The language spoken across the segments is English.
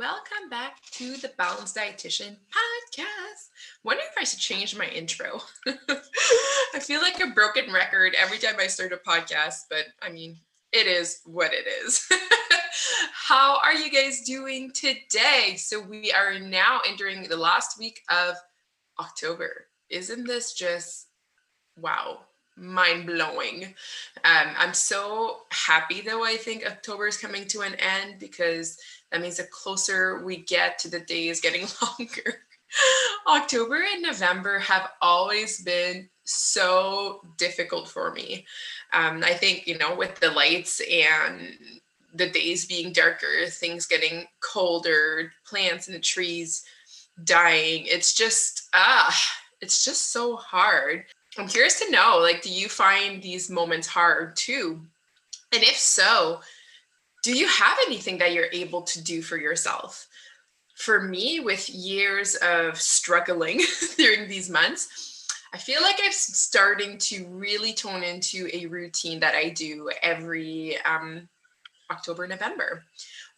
Welcome back to the Balanced Dietitian podcast. Wonder if I should change my intro. I feel like a broken record every time I start a podcast, but I mean, it is what it is. How are you guys doing today? So, we are now entering the last week of October. Isn't this just wow? Mind blowing. Um, I'm so happy though. I think October is coming to an end because that means the closer we get to the days getting longer. October and November have always been so difficult for me. Um, I think, you know, with the lights and the days being darker, things getting colder, plants and the trees dying, it's just, ah, it's just so hard. I'm curious to know like, do you find these moments hard too? And if so, do you have anything that you're able to do for yourself? For me, with years of struggling during these months, I feel like I'm starting to really tone into a routine that I do every um, October, November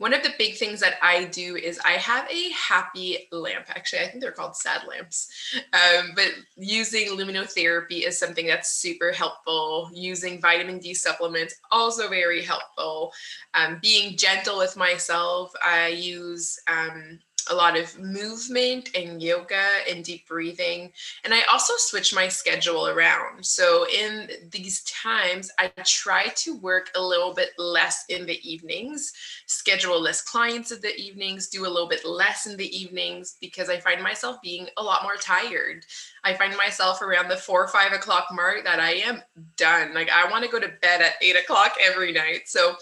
one of the big things that I do is I have a happy lamp. Actually, I think they're called sad lamps. Um, but using luminotherapy is something that's super helpful. Using vitamin D supplements, also very helpful. Um, being gentle with myself, I use um, a lot of movement and yoga and deep breathing. And I also switch my schedule around. So in these times, I try to work a little bit less in the evenings, schedule less clients in the evenings, do a little bit less in the evenings because I find myself being a lot more tired. I find myself around the four or five o'clock mark that I am done. Like I want to go to bed at eight o'clock every night. So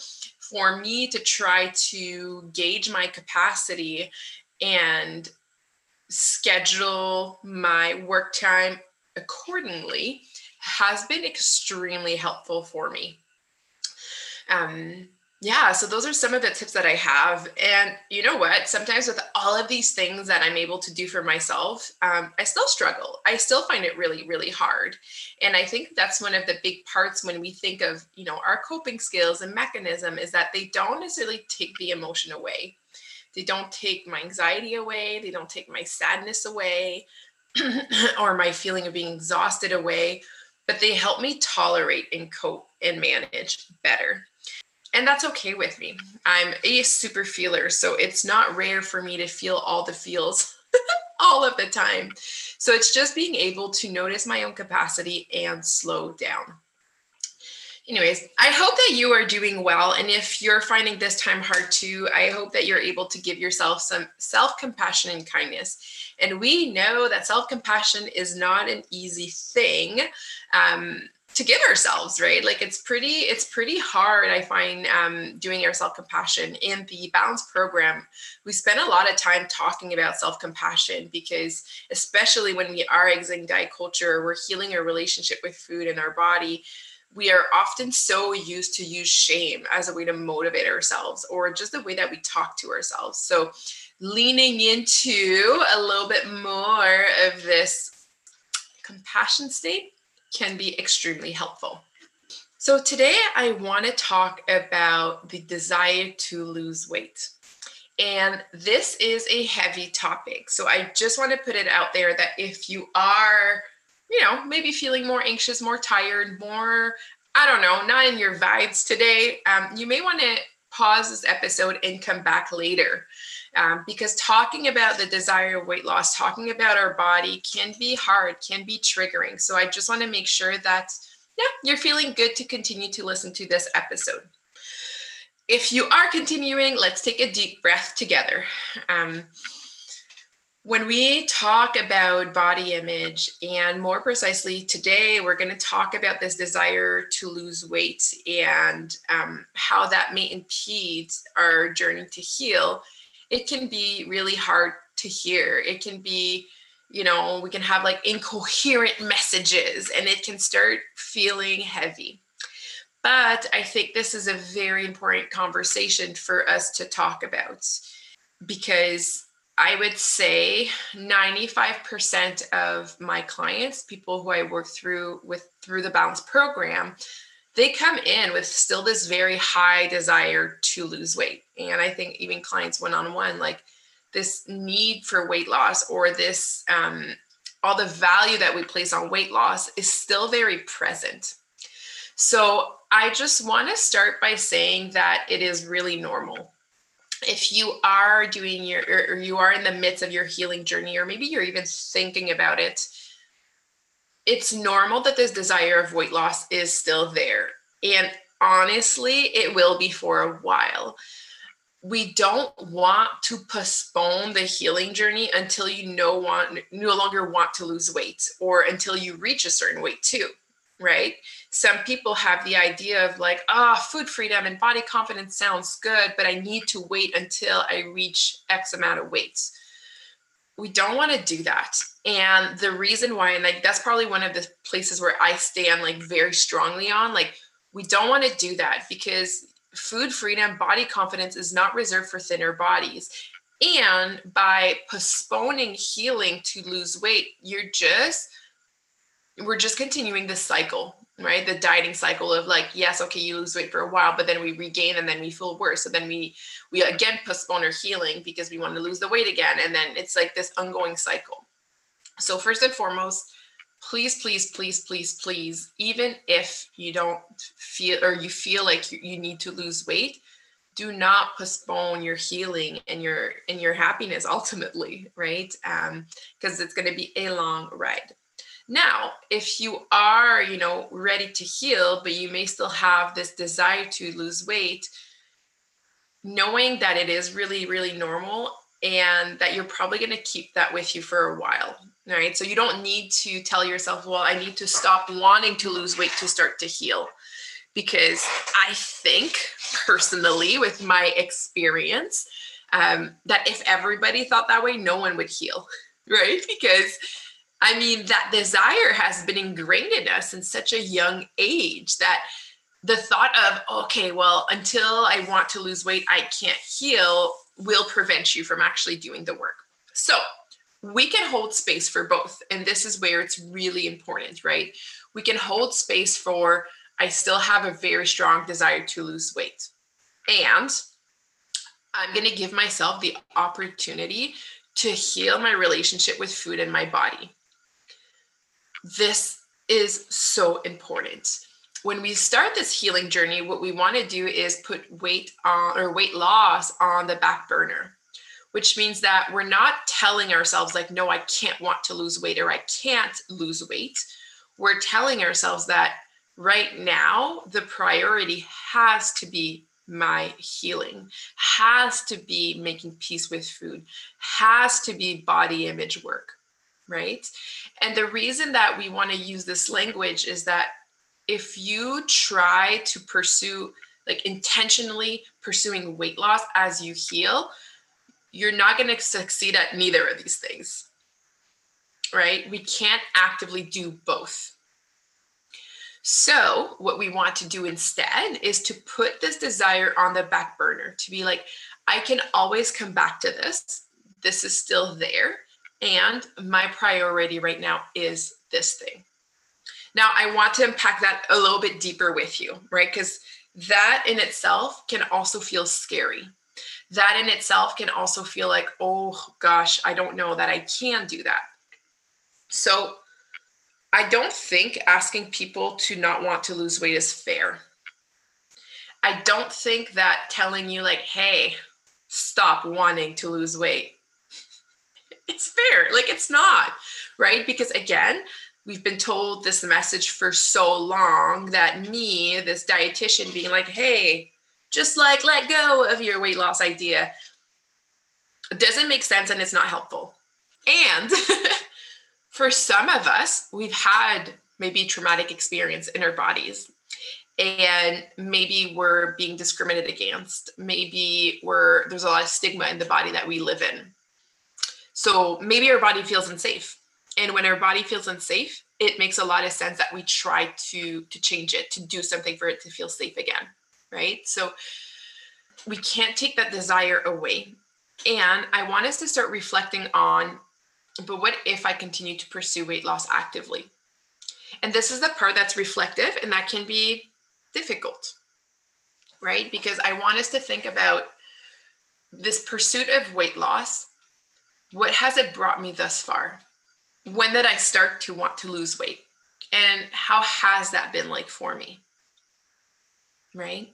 for me to try to gauge my capacity and schedule my work time accordingly has been extremely helpful for me. Um, yeah, so those are some of the tips that I have. And you know what? Sometimes with all of these things that I'm able to do for myself, um, I still struggle. I still find it really, really hard. And I think that's one of the big parts when we think of, you know, our coping skills and mechanism is that they don't necessarily take the emotion away. They don't take my anxiety away. They don't take my sadness away or my feeling of being exhausted away, but they help me tolerate and cope and manage better. And that's okay with me. I'm a super feeler, so it's not rare for me to feel all the feels all of the time. So it's just being able to notice my own capacity and slow down anyways, I hope that you are doing well. And if you're finding this time hard too, I hope that you're able to give yourself some self compassion and kindness. And we know that self compassion is not an easy thing. Um, to give ourselves right like it's pretty it's pretty hard i find um, doing our self-compassion in the balance program we spend a lot of time talking about self-compassion because especially when we are exiting diet culture we're healing our relationship with food and our body we are often so used to use shame as a way to motivate ourselves or just the way that we talk to ourselves. So, leaning into a little bit more of this compassion state can be extremely helpful. So, today I want to talk about the desire to lose weight. And this is a heavy topic. So, I just want to put it out there that if you are you know, maybe feeling more anxious, more tired, more, I don't know, not in your vibes today, um, you may want to pause this episode and come back later. Um, because talking about the desire of weight loss, talking about our body can be hard, can be triggering. So I just want to make sure that, yeah, you're feeling good to continue to listen to this episode. If you are continuing, let's take a deep breath together. Um, when we talk about body image, and more precisely today, we're going to talk about this desire to lose weight and um, how that may impede our journey to heal, it can be really hard to hear. It can be, you know, we can have like incoherent messages and it can start feeling heavy. But I think this is a very important conversation for us to talk about because I would say 95% of my clients, people who I work through with through the balance program, they come in with still this very high desire to lose weight. And I think even clients one on one, like this need for weight loss or this, um, all the value that we place on weight loss is still very present. So I just want to start by saying that it is really normal if you are doing your or you are in the midst of your healing journey or maybe you're even thinking about it it's normal that this desire of weight loss is still there. And honestly it will be for a while. We don't want to postpone the healing journey until you no want no longer want to lose weight or until you reach a certain weight too right? Some people have the idea of like, ah, oh, food freedom and body confidence sounds good, but I need to wait until I reach X amount of weight. We don't want to do that. And the reason why, and like that's probably one of the places where I stand like very strongly on, like, we don't want to do that because food freedom, body confidence is not reserved for thinner bodies. And by postponing healing to lose weight, you're just we're just continuing this cycle right? The dieting cycle of like yes okay you lose weight for a while but then we regain and then we feel worse. So then we we again postpone our healing because we want to lose the weight again. And then it's like this ongoing cycle. So first and foremost please please please please please even if you don't feel or you feel like you, you need to lose weight do not postpone your healing and your and your happiness ultimately right? Um because it's going to be a long ride now, if you are, you know, ready to heal, but you may still have this desire to lose weight, knowing that it is really, really normal and that you're probably going to keep that with you for a while. Right. So you don't need to tell yourself, well, I need to stop wanting to lose weight to start to heal. Because I think personally, with my experience, um, that if everybody thought that way, no one would heal. Right. Because I mean, that desire has been ingrained in us in such a young age that the thought of, okay, well, until I want to lose weight, I can't heal will prevent you from actually doing the work. So we can hold space for both. And this is where it's really important, right? We can hold space for, I still have a very strong desire to lose weight. And I'm going to give myself the opportunity to heal my relationship with food and my body this is so important. When we start this healing journey, what we want to do is put weight on or weight loss on the back burner, which means that we're not telling ourselves, like, no, I can't want to lose weight or I can't lose weight. We're telling ourselves that right now, the priority has to be my healing, has to be making peace with food, has to be body image work right? And the reason that we want to use this language is that if you try to pursue, like intentionally pursuing weight loss as you heal, you're not going to succeed at neither of these things, right? We can't actively do both. So, what we want to do instead is to put this desire on the back burner to be like, I can always come back to this. This is still there and my priority right now is this thing. Now, I want to unpack that a little bit deeper with you, right? Because that in itself can also feel scary. That in itself can also feel like, oh gosh, I don't know that I can do that. So, I don't think asking people to not want to lose weight is fair. I don't think that telling you, like, hey, stop wanting to lose weight, it's fair. Like, it's not, right? Because again, we've been told this message for so long that me, this dietitian, being like, hey, just like let go of your weight loss idea doesn't make sense and it's not helpful. And for some of us, we've had maybe traumatic experience in our bodies and maybe we're being discriminated against maybe we're there's a lot of stigma in the body that we live in so maybe our body feels unsafe and when our body feels unsafe it makes a lot of sense that we try to to change it to do something for it to feel safe again right so we can't take that desire away and i want us to start reflecting on but what if i continue to pursue weight loss actively and this is the part that's reflective and that can be difficult, right? Because I want us to think about this pursuit of weight loss. What has it brought me thus far? When did I start to want to lose weight? And how has that been like for me? Right?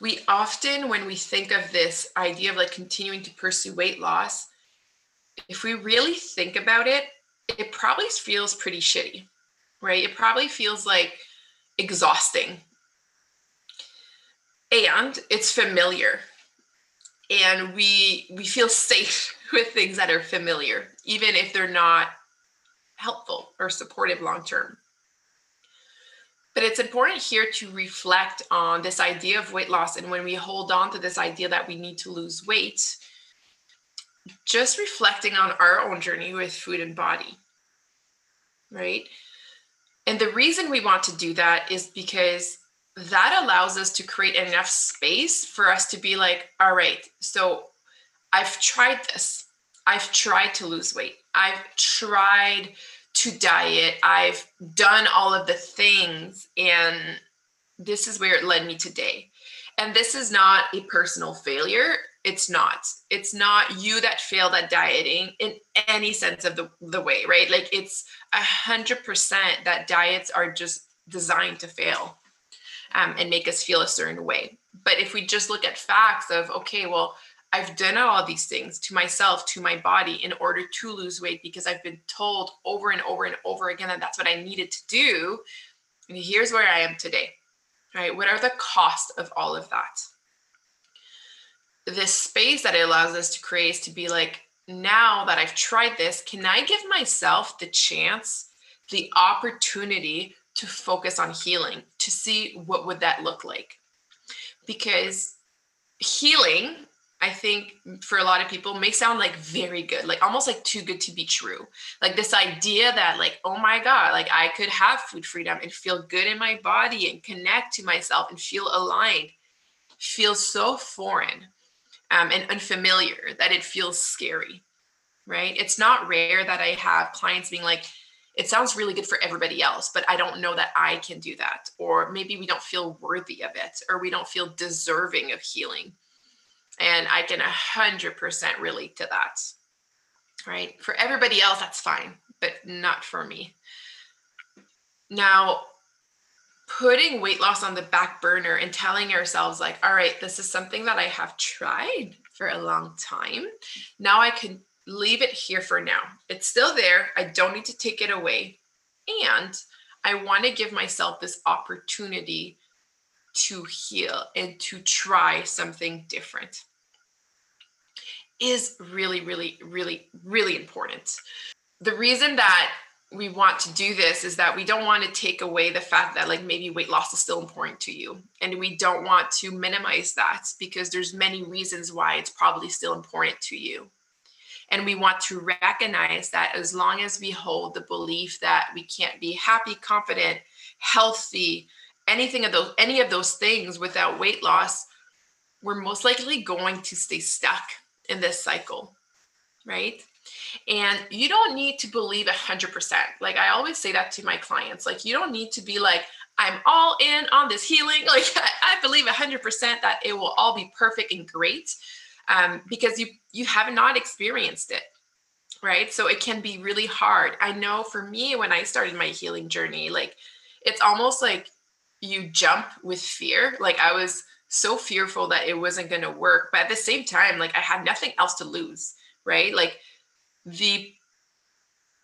We often, when we think of this idea of like continuing to pursue weight loss, if we really think about it, it probably feels pretty shitty, right? It probably feels like exhausting and it's familiar and we we feel safe with things that are familiar even if they're not helpful or supportive long term but it's important here to reflect on this idea of weight loss and when we hold on to this idea that we need to lose weight just reflecting on our own journey with food and body right? And the reason we want to do that is because that allows us to create enough space for us to be like, all right, so I've tried this. I've tried to lose weight. I've tried to diet. I've done all of the things. And this is where it led me today. And this is not a personal failure. It's not. It's not you that failed at dieting in any sense of the, the way, right? Like it's a hundred percent that diets are just designed to fail um, and make us feel a certain way. But if we just look at facts of, okay, well, I've done all these things to myself, to my body in order to lose weight because I've been told over and over and over again that that's what I needed to do. And here's where I am today. Right? What are the costs of all of that? This space that it allows us to create is to be like, now that I've tried this, can I give myself the chance, the opportunity to focus on healing to see what would that look like. Because healing i think for a lot of people may sound like very good like almost like too good to be true. Like this idea that like oh my god like i could have food freedom and feel good in my body and connect to myself and feel aligned feels so foreign um, and unfamiliar that it feels scary right? It's not rare that i have clients being like it sounds really good for everybody else, but I don't know that I can do that. Or maybe we don't feel worthy of it, or we don't feel deserving of healing. And I can 100% relate to that. Right? For everybody else, that's fine, but not for me. Now, putting weight loss on the back burner and telling ourselves, like, all right, this is something that I have tried for a long time. Now I can leave it here for now. It's still there. I don't need to take it away. And I want to give myself this opportunity to heal and to try something different is really, really, really, really important. The reason that we want to do this is that we don't want to take away the fact that like maybe weight loss is still important to you and we don't want to minimize that because there's many reasons why it's probably still important to you and we want to recognize that as long as we hold the belief that we can't be happy, confident, healthy, anything of those, any of those things without weight loss, we're most likely going to stay stuck in this cycle, right? And you don't need to believe 100%. Like I always say that to my clients. Like you don't need to be like, I'm all in on this healing. Like I believe 100% that it will all be perfect and great um, because you you have not experienced it right so it can be really hard i know for me when i started my healing journey like it's almost like you jump with fear like i was so fearful that it wasn't going to work. But at the same time, like I had nothing else to lose, right? Like the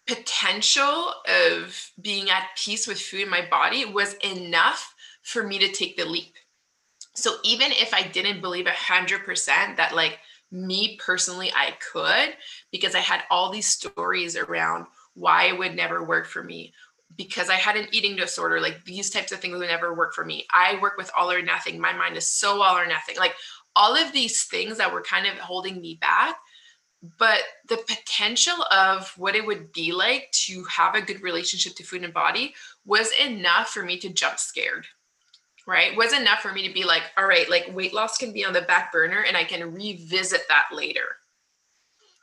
potential of being at peace with food in my body was enough for me to take the leap. So even if I didn't believe a hundred percent that like me personally I could, because I had all these stories around why it would never work for me, because I had an eating disorder, like these types of things would never work for me. I work with all or nothing. My mind is so all or nothing. Like all of these things that were kind of holding me back. But the potential of what it would be like to have a good relationship to food and body was enough for me to jump scared. Right? Was enough for me to be like, all right, like weight loss can be on the back burner and I can revisit that later.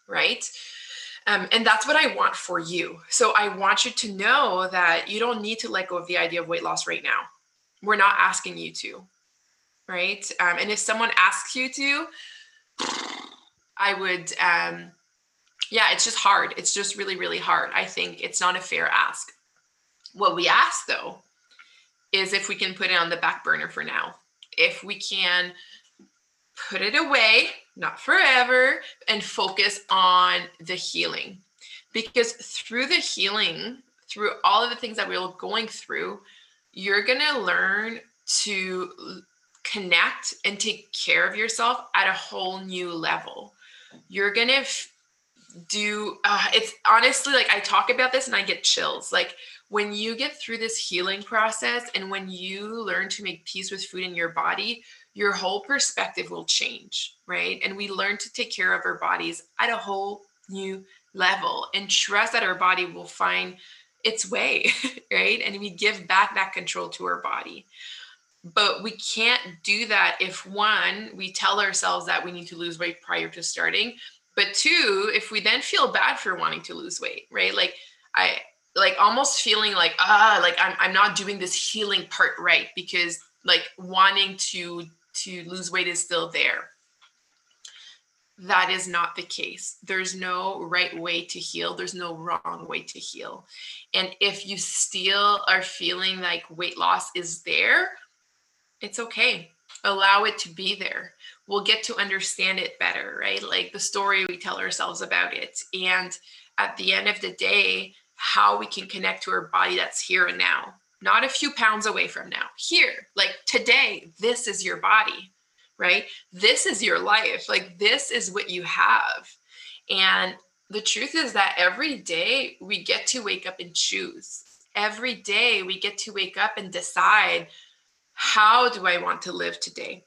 Right? Um, and that's what I want for you. So I want you to know that you don't need to let go of the idea of weight loss right now. We're not asking you to, right? Um, and if someone asks you to, I would, um, yeah, it's just hard. It's just really, really hard. I think it's not a fair ask. What we ask though is if we can put it on the back burner for now. If we can put it away, not forever, and focus on the healing. Because through the healing, through all of the things that we're going through, you're going to learn to connect and take care of yourself at a whole new level. You're going to do, uh, it's honestly like I talk about this and I get chills. Like when you get through this healing process and when you learn to make peace with food in your body, your whole perspective will change, right? And we learn to take care of our bodies at a whole new level and trust that our body will find its way, right? And we give back that control to our body. But we can't do that if one, we tell ourselves that we need to lose weight prior to starting, but two, if we then feel bad for wanting to lose weight, right? Like I like almost feeling like ah like I'm I'm not doing this healing part right because like wanting to to lose weight is still there. That is not the case. There's no right way to heal, there's no wrong way to heal. And if you still are feeling like weight loss is there, it's okay. Allow it to be there. We'll get to understand it better, right? Like the story we tell ourselves about it. And at the end of the day, how we can connect to our body that's here and now not a few pounds away from now. Here, like today, this is your body, right? This is your life. Like this is what you have. And the truth is that every day we get to wake up and choose. Every day we get to wake up and decide how do I want to live today?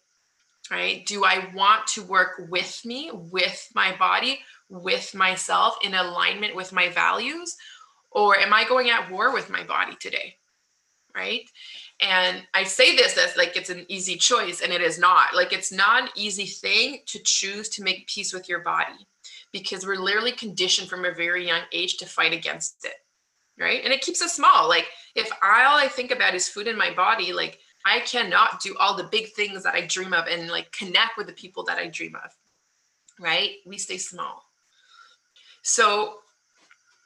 Right? Do I want to work with me, with my body, with myself in alignment with my values? Or am I going at war with my body today? right? And I say this as like it's an easy choice, and it is not. Like it's not an easy thing to choose to make peace with your body because we're literally conditioned from a very young age to fight against it, right? And it keeps us small. Like if all I think about is food in my body, like I cannot do all the big things that I dream of and like connect with the people that I dream of, right? We stay small. So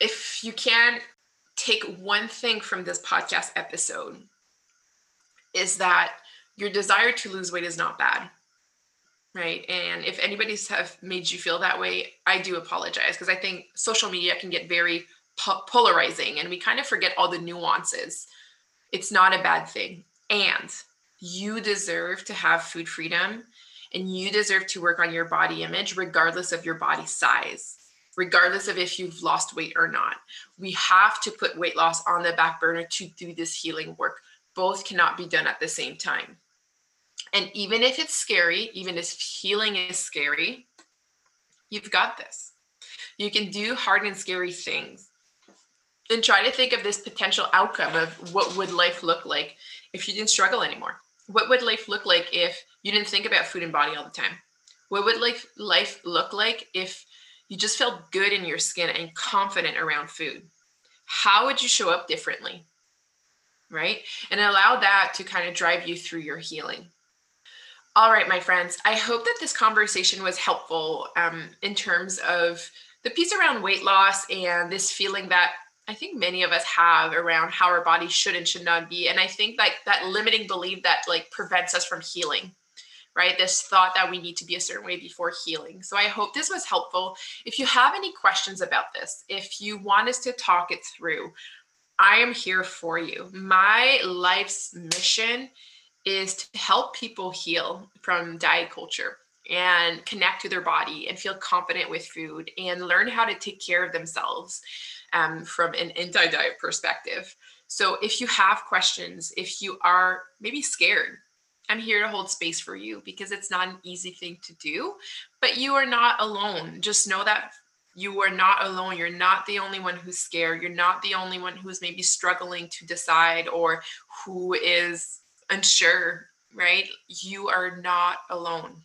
if you can take one thing from this podcast episode is that your desire to lose weight is not bad right and if anybody's have made you feel that way i do apologize because i think social media can get very po- polarizing and we kind of forget all the nuances it's not a bad thing and you deserve to have food freedom and you deserve to work on your body image regardless of your body size regardless of if you've lost weight or not. We have to put weight loss on the back burner to do this healing work. Both cannot be done at the same time. And even if it's scary, even if healing is scary, you've got this. You can do hard and scary things. And try to think of this potential outcome of what would life look like if you didn't struggle anymore? What would life look like if you didn't think about food and body all the time? What would life life look like if you just felt good in your skin and confident around food, how would you show up differently? Right? And allow that to kind of drive you through your healing. All right, my friends, I hope that this conversation was helpful um, in terms of the piece around weight loss and this feeling that I think many of us have around how our body should and should not be. And I think like that limiting belief that like prevents us from healing right? This thought that we need to be a certain way before healing. So I hope this was helpful. If you have any questions about this, if you want us to talk it through, I am here for you. My life's mission is to help people heal from diet culture and connect to their body and feel confident with food and learn how to take care of themselves um, from an anti diet perspective. So, if you have questions, if you are maybe scared, I'm here to hold space for you because it's not an easy thing to do, but you are not alone. Just know that you are not alone. You're not the only one who's scared. You're not the only one who's maybe struggling to decide or who is unsure, right? You are not alone.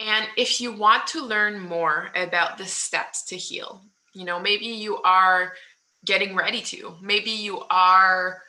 And if you want to learn more about the steps to heal, you know, maybe you are getting ready to, maybe you are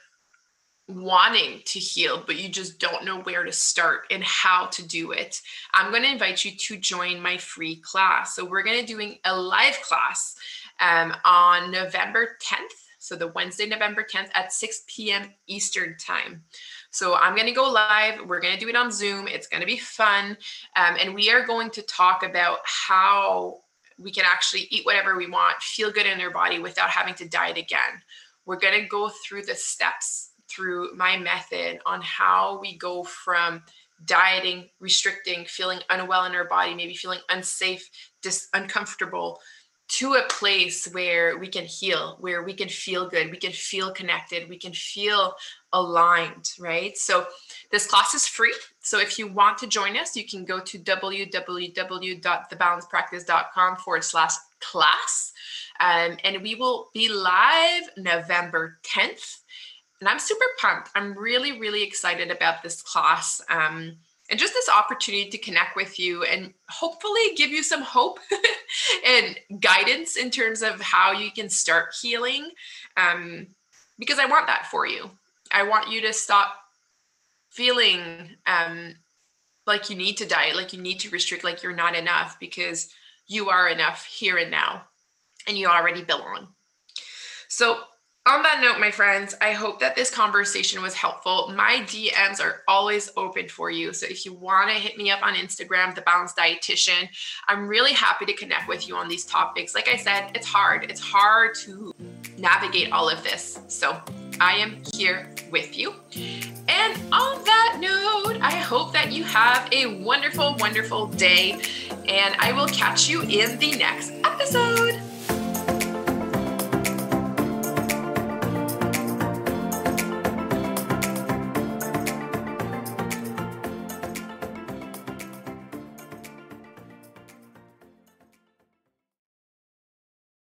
wanting to heal, but you just don't know where to start and how to do it, I'm going to invite you to join my free class. So, we're going to doing a live class um, on November 10th. So, the Wednesday, November 10th at 6 p.m. Eastern Time. So I'm going to go live. We're going to do it on Zoom. It's going to be fun. Um, and we are going to talk about how we can actually eat whatever we want, feel good in our body without having to diet again. We're going to go through the steps through my method on how we go from dieting, restricting, feeling unwell in our body, maybe feeling unsafe, dis- uncomfortable, to a place where we can heal, where we can feel good, we can feel connected, we can feel aligned, right? So this class is free. So if you want to join us, you can go to www.thebalancedpractice.com forward slash class. Um, and we will be live November 10th. And I'm super pumped. I'm really, really excited about this class. Um, and just this opportunity to connect with you and hopefully give you some hope and guidance in terms of how you can start healing. Um, because I want that for you. I want you to stop feeling um, like you need to diet, like you need to restrict, like you're not enough because you are enough here and now and you already belong. So on that note, my friends, I hope that this conversation was helpful. My DMs are always open for you. So if you want to hit me up on Instagram, The Balanced Dietitian, I'm really happy to connect with you on these topics. Like I said, it's hard. It's hard to navigate all of this. So I am here with you. And on that note, I hope that you have a wonderful, wonderful day. And I will catch you in the next episode.